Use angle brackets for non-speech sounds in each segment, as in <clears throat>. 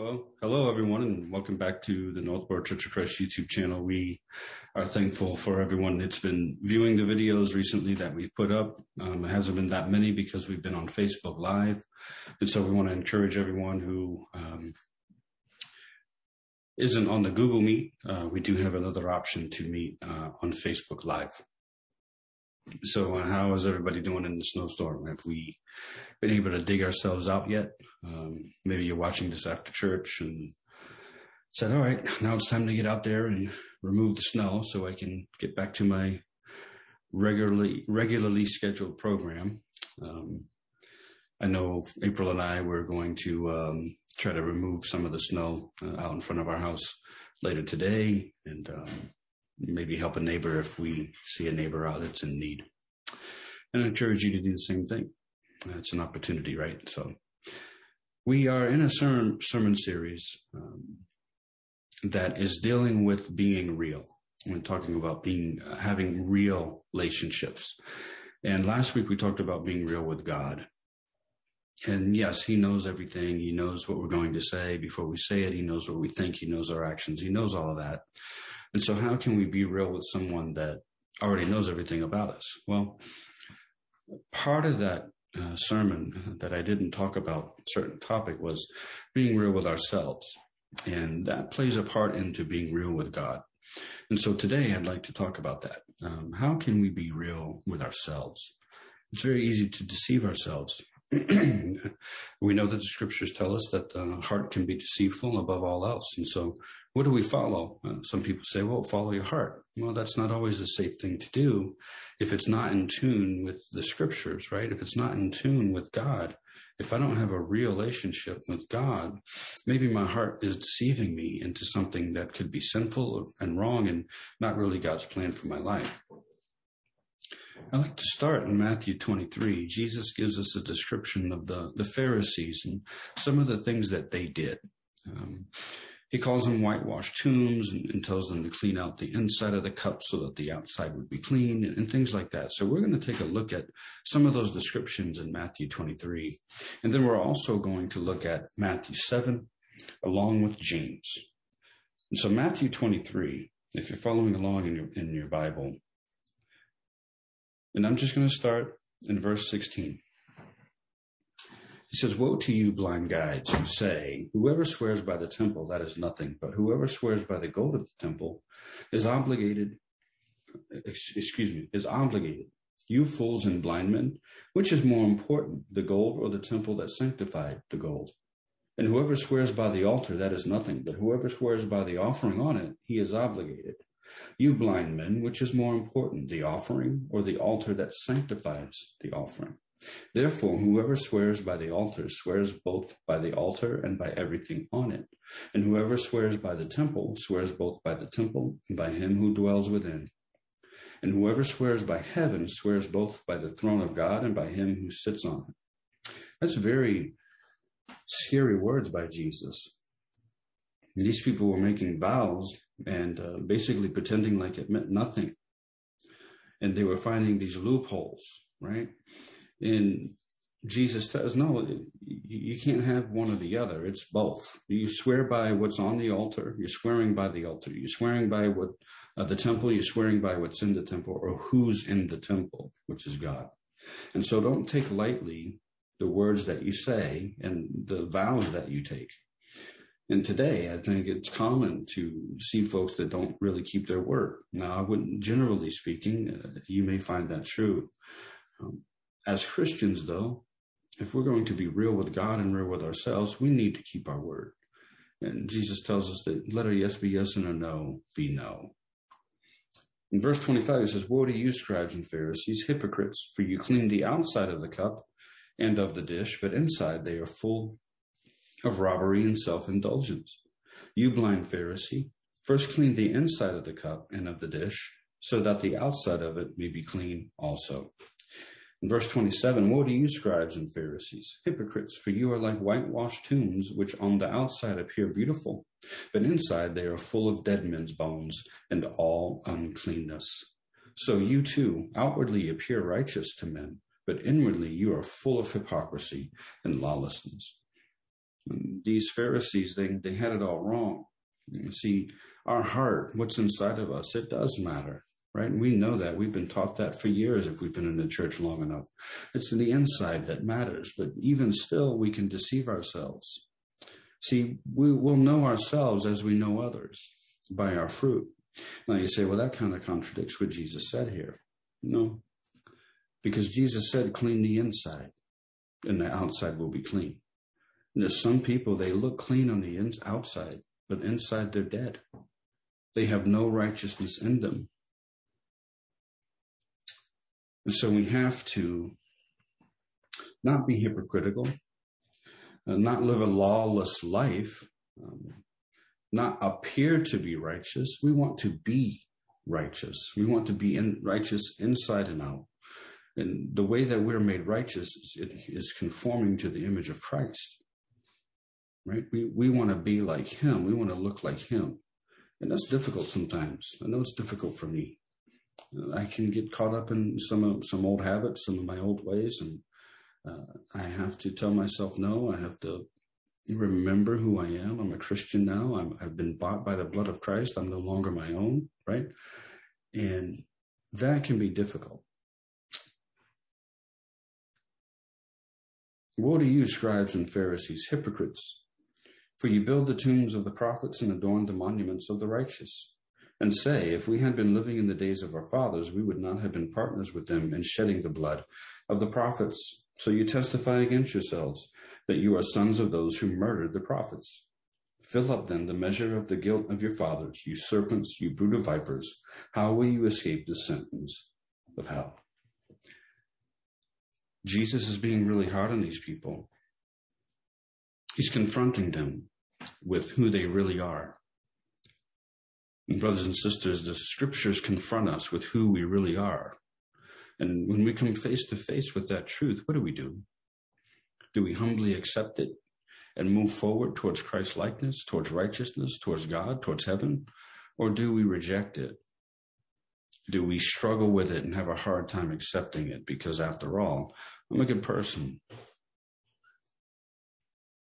Well, hello everyone, and welcome back to the Northborough Church of Christ YouTube channel. We are thankful for everyone that's been viewing the videos recently that we've put up. Um, it hasn't been that many because we've been on Facebook Live, and so we want to encourage everyone who um, not on the Google Meet. Uh, we do have another option to meet uh, on Facebook Live. So, uh, how is everybody doing in the snowstorm? Have we been able to dig ourselves out yet? Um, maybe you're watching this after church and said, all right, now it's time to get out there and remove the snow so I can get back to my regularly, regularly scheduled program. Um, I know April and I were going to um, try to remove some of the snow uh, out in front of our house later today and um, maybe help a neighbor if we see a neighbor out that's in need. And I encourage you to do the same thing. It's an opportunity, right? So we are in a sermon, sermon series um, that is dealing with being real. We're talking about being uh, having real relationships. And last week we talked about being real with God. And yes, he knows everything. He knows what we're going to say before we say it. He knows what we think. He knows our actions. He knows all of that. And so how can we be real with someone that already knows everything about us? Well, part of that uh, sermon that I didn't talk about certain topic was being real with ourselves. And that plays a part into being real with God. And so today I'd like to talk about that. Um, how can we be real with ourselves? It's very easy to deceive ourselves. <clears throat> we know that the scriptures tell us that the heart can be deceitful above all else. And so what do we follow? Uh, some people say, well, follow your heart. Well, that's not always a safe thing to do if it's not in tune with the scriptures, right? If it's not in tune with God, if I don't have a real relationship with God, maybe my heart is deceiving me into something that could be sinful and wrong and not really God's plan for my life. I'd like to start in Matthew 23. Jesus gives us a description of the, the Pharisees and some of the things that they did. Um, he calls them whitewashed tombs and, and, tells them to clean out the inside of the cup so that the outside would be clean and, and things like that. So we're going to take a look at some of those descriptions in Matthew 23. And then we're also going to look at Matthew 7 along with James. And so Matthew 23, if you're following along in your, in your Bible, and I'm just going to start in verse 16. He says, Woe to you, blind guides, who say, Whoever swears by the temple, that is nothing, but whoever swears by the gold of the temple is obligated, excuse me, is obligated. You fools and blind men, which is more important, the gold or the temple that sanctified the gold? And whoever swears by the altar, that is nothing, but whoever swears by the offering on it, he is obligated. You blind men, which is more important, the offering or the altar that sanctifies the offering? Therefore, whoever swears by the altar swears both by the altar and by everything on it. And whoever swears by the temple swears both by the temple and by him who dwells within. And whoever swears by heaven swears both by the throne of God and by him who sits on it. That's very scary words by Jesus. These people were making vows and uh, basically pretending like it meant nothing. And they were finding these loopholes, right? And Jesus says, no, you can't have one or the other. It's both. You swear by what's on the altar. You're swearing by the altar. You're swearing by what uh, the temple. You're swearing by what's in the temple or who's in the temple, which is God. And so don't take lightly the words that you say and the vows that you take. And today, I think it's common to see folks that don't really keep their word. Now, I wouldn't, generally speaking, uh, you may find that true. Um, as Christians, though, if we're going to be real with God and real with ourselves, we need to keep our word. And Jesus tells us that let a yes be yes and a no be no. In verse 25, he says, Woe to you, scribes and Pharisees, hypocrites, for you clean the outside of the cup and of the dish, but inside they are full of robbery and self indulgence. You blind Pharisee, first clean the inside of the cup and of the dish, so that the outside of it may be clean also. In verse 27, Woe to you, scribes and Pharisees, hypocrites, for you are like whitewashed tombs, which on the outside appear beautiful, but inside they are full of dead men's bones and all uncleanness. So you too outwardly appear righteous to men, but inwardly you are full of hypocrisy and lawlessness. these Pharisees, they, they had it all wrong. You see, our heart, what's inside of us, it does matter, right? And we know that. We've been taught that for years if we've been in the church long enough. It's the inside that matters, but even still, we can deceive ourselves. See, we will know ourselves as we know others by our fruit. Now you say, well, that kind of contradicts what Jesus said here. No, because Jesus said, clean the inside and the outside will be clean. And there's some people, they look clean on the outside, but inside they're dead. They have no righteousness in them. And so we have to not be hypocritical, uh, not live a lawless life, um, not appear to be righteous. We want to be righteous. We want to be in, righteous inside and out. And the way that we're made righteous is, is conforming to the image of Christ. Right? We, we want to be like him. We want to look like him. And that's difficult sometimes. I know it's difficult for me. I can get caught up in some of, some old habits, some of my old ways, and uh, I have to tell myself no. I have to remember who I am. I'm a Christian now. I'm, I've been bought by the blood of Christ. I'm no longer my own, right? And that can be difficult. Woe to you, scribes and Pharisees, hypocrites! For you build the tombs of the prophets and adorn the monuments of the righteous, and say, If we had been living in the days of our fathers, we would not have been partners with them in shedding the blood of the prophets. So you testify against yourselves that you are sons of those who murdered the prophets. Fill up then the measure of the guilt of your fathers, you serpents, you brood of vipers. How will you escape the sentence of hell? Jesus is being really hard on these people. He's confronting them with who they really are. And brothers and sisters, the scriptures confront us with who we really are. And when we come face to face with that truth, what do we do? Do we humbly accept it and move forward towards Christ likeness, towards righteousness, towards God, towards heaven? Or do we reject it do we struggle with it and have a hard time accepting it? Because after all, I'm a good person.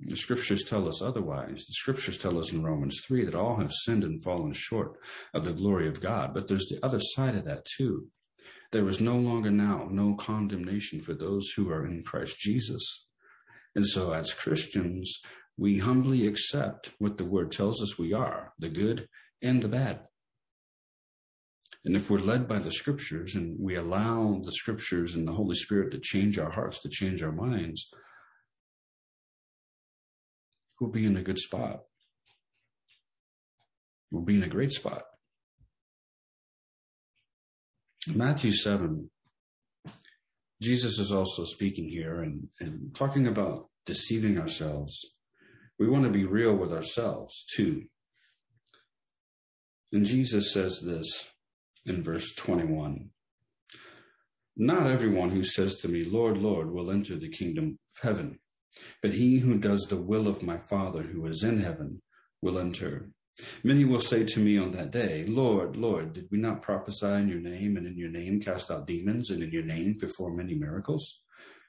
The scriptures tell us otherwise. The scriptures tell us in Romans 3 that all have sinned and fallen short of the glory of God. But there's the other side of that too. There is no longer now no condemnation for those who are in Christ Jesus. And so as Christians, we humbly accept what the word tells us we are, the good and the bad. And if we're led by the scriptures and we allow the scriptures and the Holy Spirit to change our hearts, to change our minds, we'll be in a good spot. We'll be in a great spot. Matthew 7, Jesus is also speaking here and, and talking about deceiving ourselves. We want to be real with ourselves too. And Jesus says this in verse 21. Not everyone who says to me, Lord, Lord, will enter the kingdom of heaven, but he who does the will of my Father who is in heaven will enter. Many will say to me on that day, Lord, Lord, did we not prophesy in your name and in your name cast out demons and in your name perform many miracles?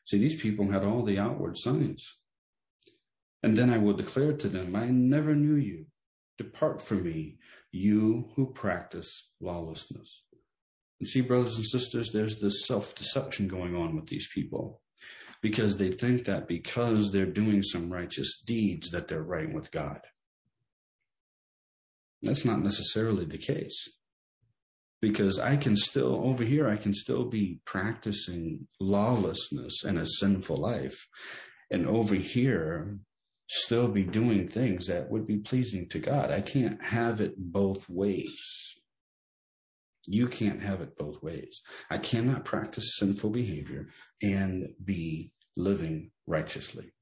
See, these people had all the outward signs. And then I will declare to them, I never knew you. Depart from me, you who practice lawlessness. And see, brothers and sisters, there's this self deception going on with these people because they think that because they're doing some righteous deeds that they're right with God. That's not necessarily the case. Because I can still, over here, I can still be practicing lawlessness and a sinful life. And over here, still be doing things that would be pleasing to God. I can't have it both ways. You can't have it both ways. I cannot practice sinful behavior and be living righteously.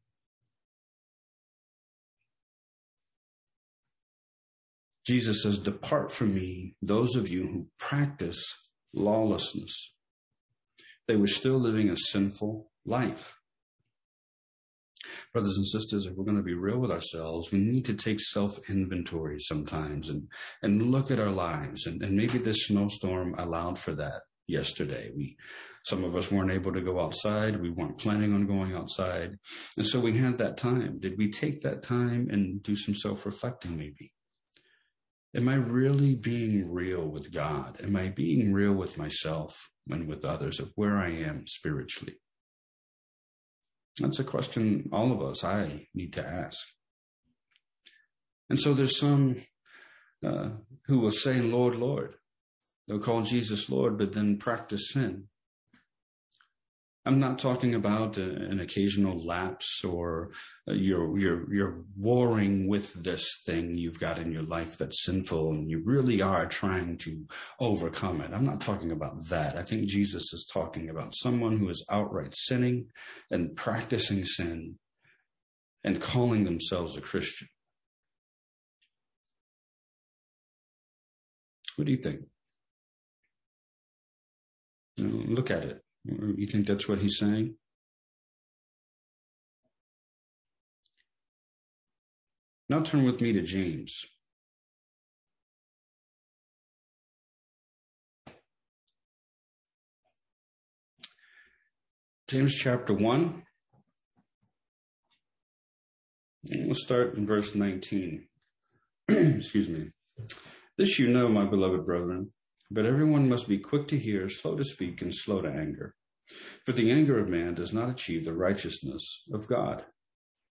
Jesus says, Depart from me, those of you who practice lawlessness. They were still living a sinful life. Brothers and sisters, if we're going to be real with ourselves, we need to take self inventory sometimes and, and look at our lives. And, and maybe this snowstorm allowed for that yesterday. We Some of us weren't able to go outside. We weren't planning on going outside. And so we had that time. Did we take that time and do some self reflecting maybe? Am I really being real with God? Am I being real with myself and with others of where I am spiritually? That's a question all of us, I need to ask. And so there's some uh, who will say, Lord, Lord. They'll call Jesus Lord, but then practice sin. I'm not talking about an occasional lapse or uh, you're, you're, you're warring with this thing you've got in your life that's sinful and you really are trying to overcome it. I'm not talking about that. I think Jesus is talking about someone who is outright sinning and practicing sin and calling themselves a Christian. What do you think? Look at it. You think that's what he's saying? Now turn with me to James. James chapter 1. And we'll start in verse 19. <clears throat> Excuse me. This you know, my beloved brethren but everyone must be quick to hear, slow to speak, and slow to anger. For the anger of man does not achieve the righteousness of God.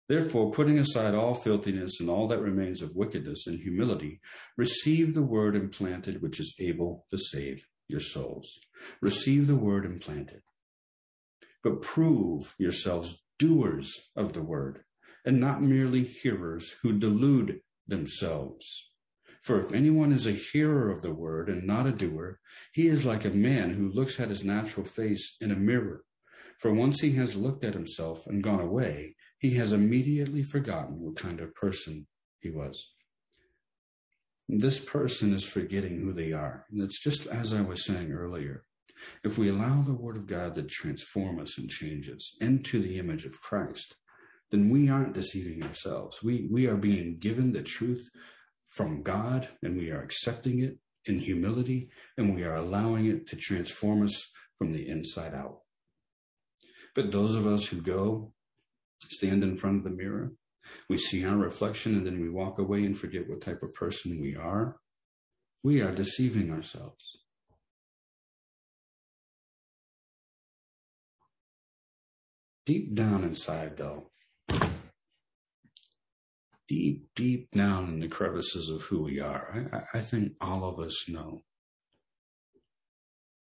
Therefore, putting aside all filthiness and all that remains of wickedness and humility, receive the word implanted which is able to save your souls. Receive the word implanted. But prove yourselves doers of the word, and not merely hearers who delude themselves. For if anyone is a hearer of the word and not a doer, he is like a man who looks at his natural face in a mirror. For once he has looked at himself and gone away, he has immediately forgotten what kind of person he was. This person is forgetting who they are. And it's just as I was saying earlier. If we allow the Word of God to transform us and change us into the image of Christ, then we aren't deceiving ourselves. We, we are being given the truth from God and we are accepting it in humility and we are allowing it to transform us from the inside out. But those of us who go, stand in front of the mirror, we see our reflection and then we walk away and forget what type of person we are, we are deceiving ourselves. Deep down inside, though, deep, deep down in the crevices of who we are. I, I think all of us know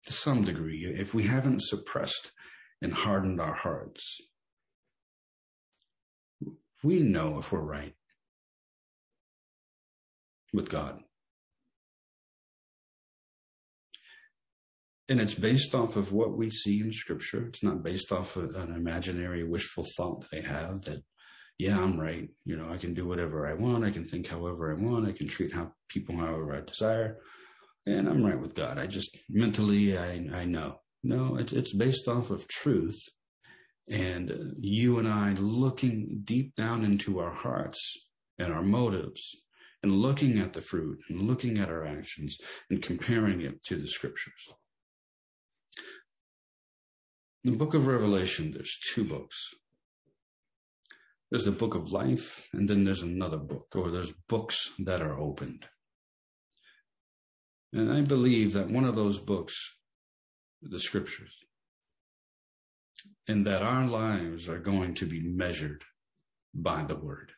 to some degree, if we haven't suppressed and hardened our hearts, we know if we're right with God. And it's based off of what we see in Scripture. It's not based off of an imaginary wishful thought that I have that yeah, I'm right. You know, I can do whatever I want. I can think however I want. I can treat how people however I desire. And I'm right with God. I just mentally, I, I know. No, it, it's based off of truth. And uh, you and I looking deep down into our hearts and our motives and looking at the fruit and looking at our actions and comparing it to the scriptures. The book of Revelation, there's two books. There's the book of life, and then there's another book, or there's books that are opened. And I believe that one of those books, the scriptures, and that our lives are going to be measured by the word.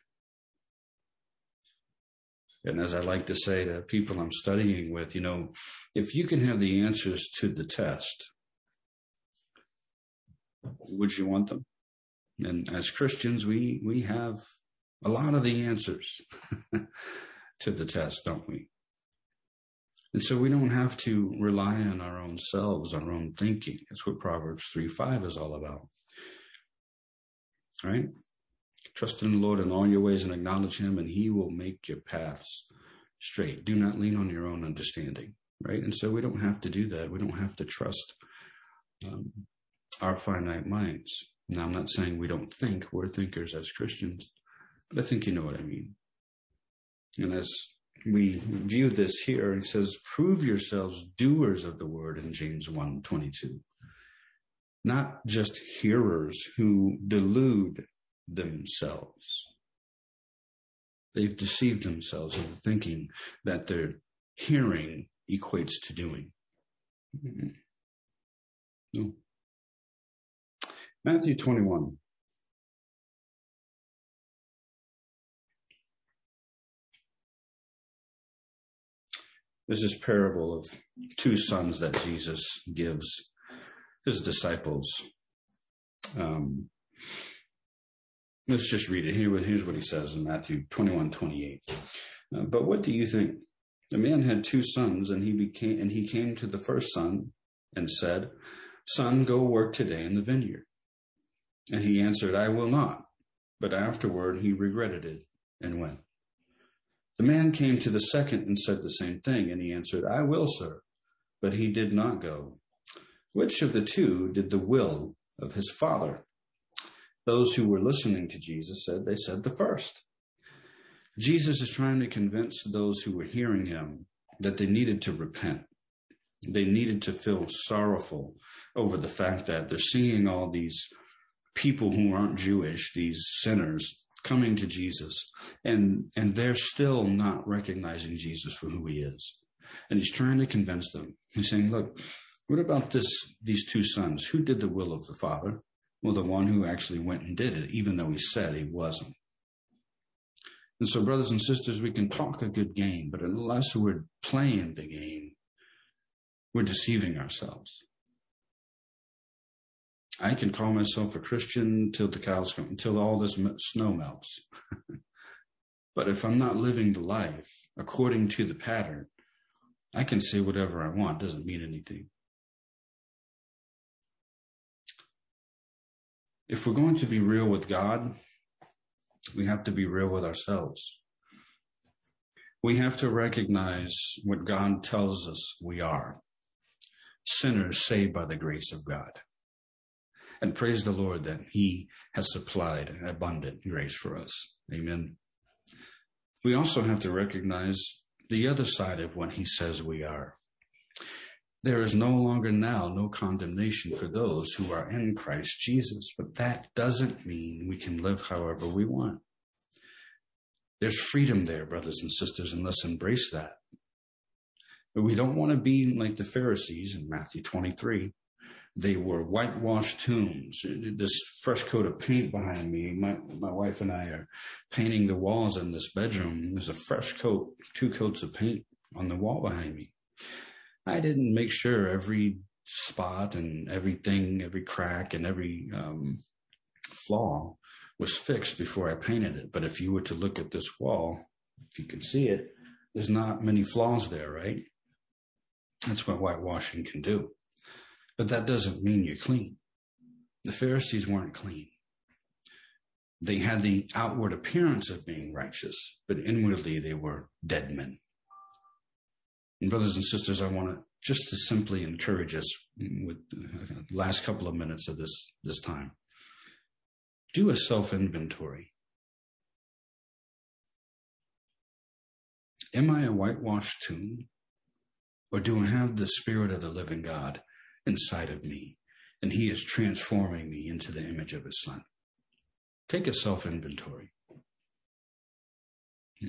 And as I like to say to people I'm studying with, you know, if you can have the answers to the test, would you want them? And as Christians, we, we have a lot of the answers <laughs> to the test, don't we? And so we don't have to rely on our own selves, our own thinking. That's what Proverbs 3 5 is all about. Right? Trust in the Lord in all your ways and acknowledge him, and he will make your paths straight. Do not lean on your own understanding. Right? And so we don't have to do that. We don't have to trust um, our finite minds. Now, I'm not saying we don't think, we're thinkers as Christians, but I think you know what I mean. And as we view this here, he says, prove yourselves doers of the word in James 1 22. not just hearers who delude themselves. They've deceived themselves into thinking that their hearing equates to doing. Mm-hmm. No. Matthew 21. There's this parable of two sons that Jesus gives his disciples. Um, let's just read it. Here, here's what he says in Matthew 21, 28. Uh, but what do you think? The man had two sons, and he became and he came to the first son and said, Son, go work today in the vineyard. And he answered, I will not. But afterward he regretted it and went. The man came to the second and said the same thing, and he answered, I will, sir. But he did not go. Which of the two did the will of his father? Those who were listening to Jesus said they said the first. Jesus is trying to convince those who were hearing him that they needed to repent. They needed to feel sorrowful over the fact that they're seeing all these people who aren't Jewish, these sinners, coming to Jesus, and and they're still not recognizing Jesus for who he is. And he's trying to convince them. He's saying, look, what about this these two sons? Who did the will of the Father? Well, the one who actually went and did it, even though he said he wasn't. And so, brothers and sisters, we can talk a good game, but unless we're playing the game, we're deceiving ourselves. I can call myself a Christian till the cows come, until all this snow melts. <laughs> but if I'm not living the life according to the pattern, I can say whatever I want. Doesn't mean anything. If we're going to be real with God, we have to be real with ourselves. We have to recognize what God tells us we are sinners saved by the grace of God. And praise the Lord that He has supplied abundant grace for us. Amen. We also have to recognize the other side of what He says we are. There is no longer now no condemnation for those who are in Christ Jesus, but that doesn't mean we can live however we want. There's freedom there, brothers and sisters, and let's embrace that. But we don't want to be like the Pharisees in Matthew 23. They were whitewashed tombs. This fresh coat of paint behind me. My, my wife and I are painting the walls in this bedroom. There's a fresh coat, two coats of paint on the wall behind me. I didn't make sure every spot and everything, every crack and every um, flaw was fixed before I painted it. But if you were to look at this wall, if you can see it, there's not many flaws there, right? That's what whitewashing can do. But that doesn't mean you're clean. The Pharisees weren't clean. They had the outward appearance of being righteous, but inwardly they were dead men. And brothers and sisters, I want to just to simply encourage us with the last couple of minutes of this, this time. Do a self inventory. Am I a whitewashed tomb? Or do I have the Spirit of the living God inside of me? And He is transforming me into the image of His Son. Take a self inventory.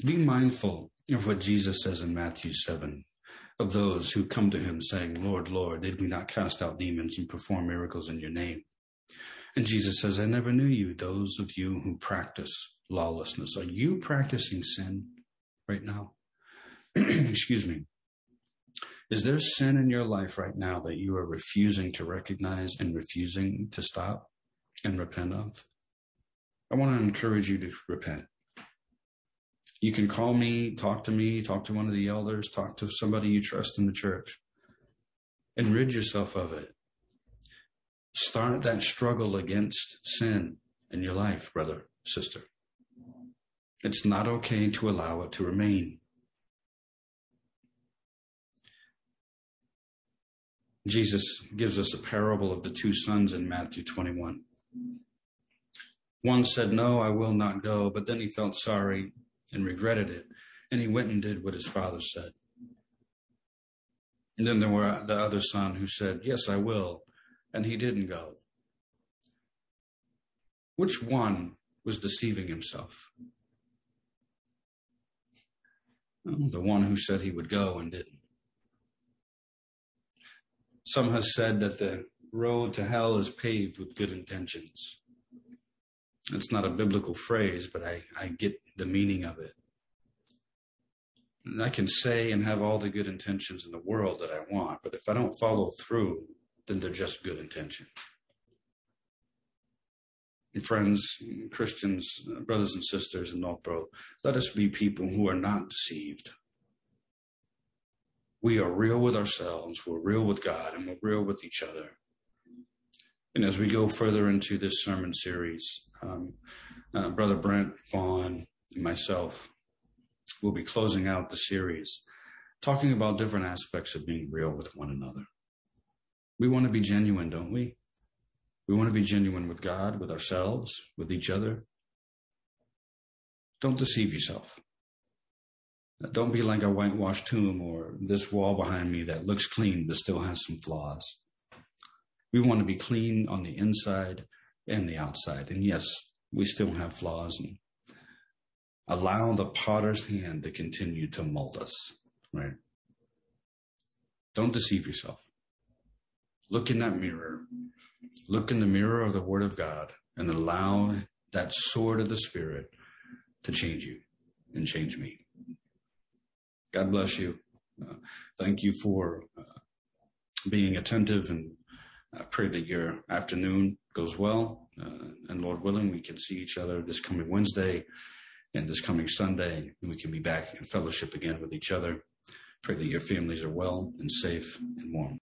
Be mindful of what Jesus says in Matthew 7 of those who come to him saying, Lord, Lord, did we not cast out demons and perform miracles in your name? And Jesus says, I never knew you, those of you who practice lawlessness. Are you practicing sin right now? <clears throat> Excuse me. Is there sin in your life right now that you are refusing to recognize and refusing to stop and repent of? I want to encourage you to repent. You can call me, talk to me, talk to one of the elders, talk to somebody you trust in the church, and rid yourself of it. Start that struggle against sin in your life, brother, sister. It's not okay to allow it to remain. Jesus gives us a parable of the two sons in Matthew 21. One said, No, I will not go, but then he felt sorry and regretted it. And he went and did what his father said. And then there were the other son who said, Yes, I will. And he didn't go. Which one was deceiving himself? Well, the one who said he would go and didn't. Some have said that the road to hell is paved with good intentions. It's not a biblical phrase, but I, I get the meaning of it. And I can say and have all the good intentions in the world that I want, but if I don't follow through, then they're just good intention. And friends, Christians, brothers and sisters in Northborough, let us be people who are not deceived we are real with ourselves, we're real with God, and we're real with each other. And as we go further into this sermon series, um, uh, Brother Brent Vaughn and myself will be closing out the series, talking about different aspects of being real with one another. We want to be genuine, don't we? We want to be genuine with God, with ourselves, with each other. Don't deceive yourself. Don't be like a whitewashed tomb or this wall behind me that looks clean but still has some flaws. We want to be clean on the inside and the outside. And yes, we still have flaws and allow the potter's hand to continue to mold us, right? Don't deceive yourself. Look in that mirror. Look in the mirror of the Word of God and allow that sword of the Spirit to change you and change me. God bless you. Uh, thank you for uh, being attentive and I pray that your afternoon goes well. Uh, and Lord willing, we can see each other this coming Wednesday and this coming Sunday. And we can be back in fellowship again with each other. Pray that your families are well and safe and warm.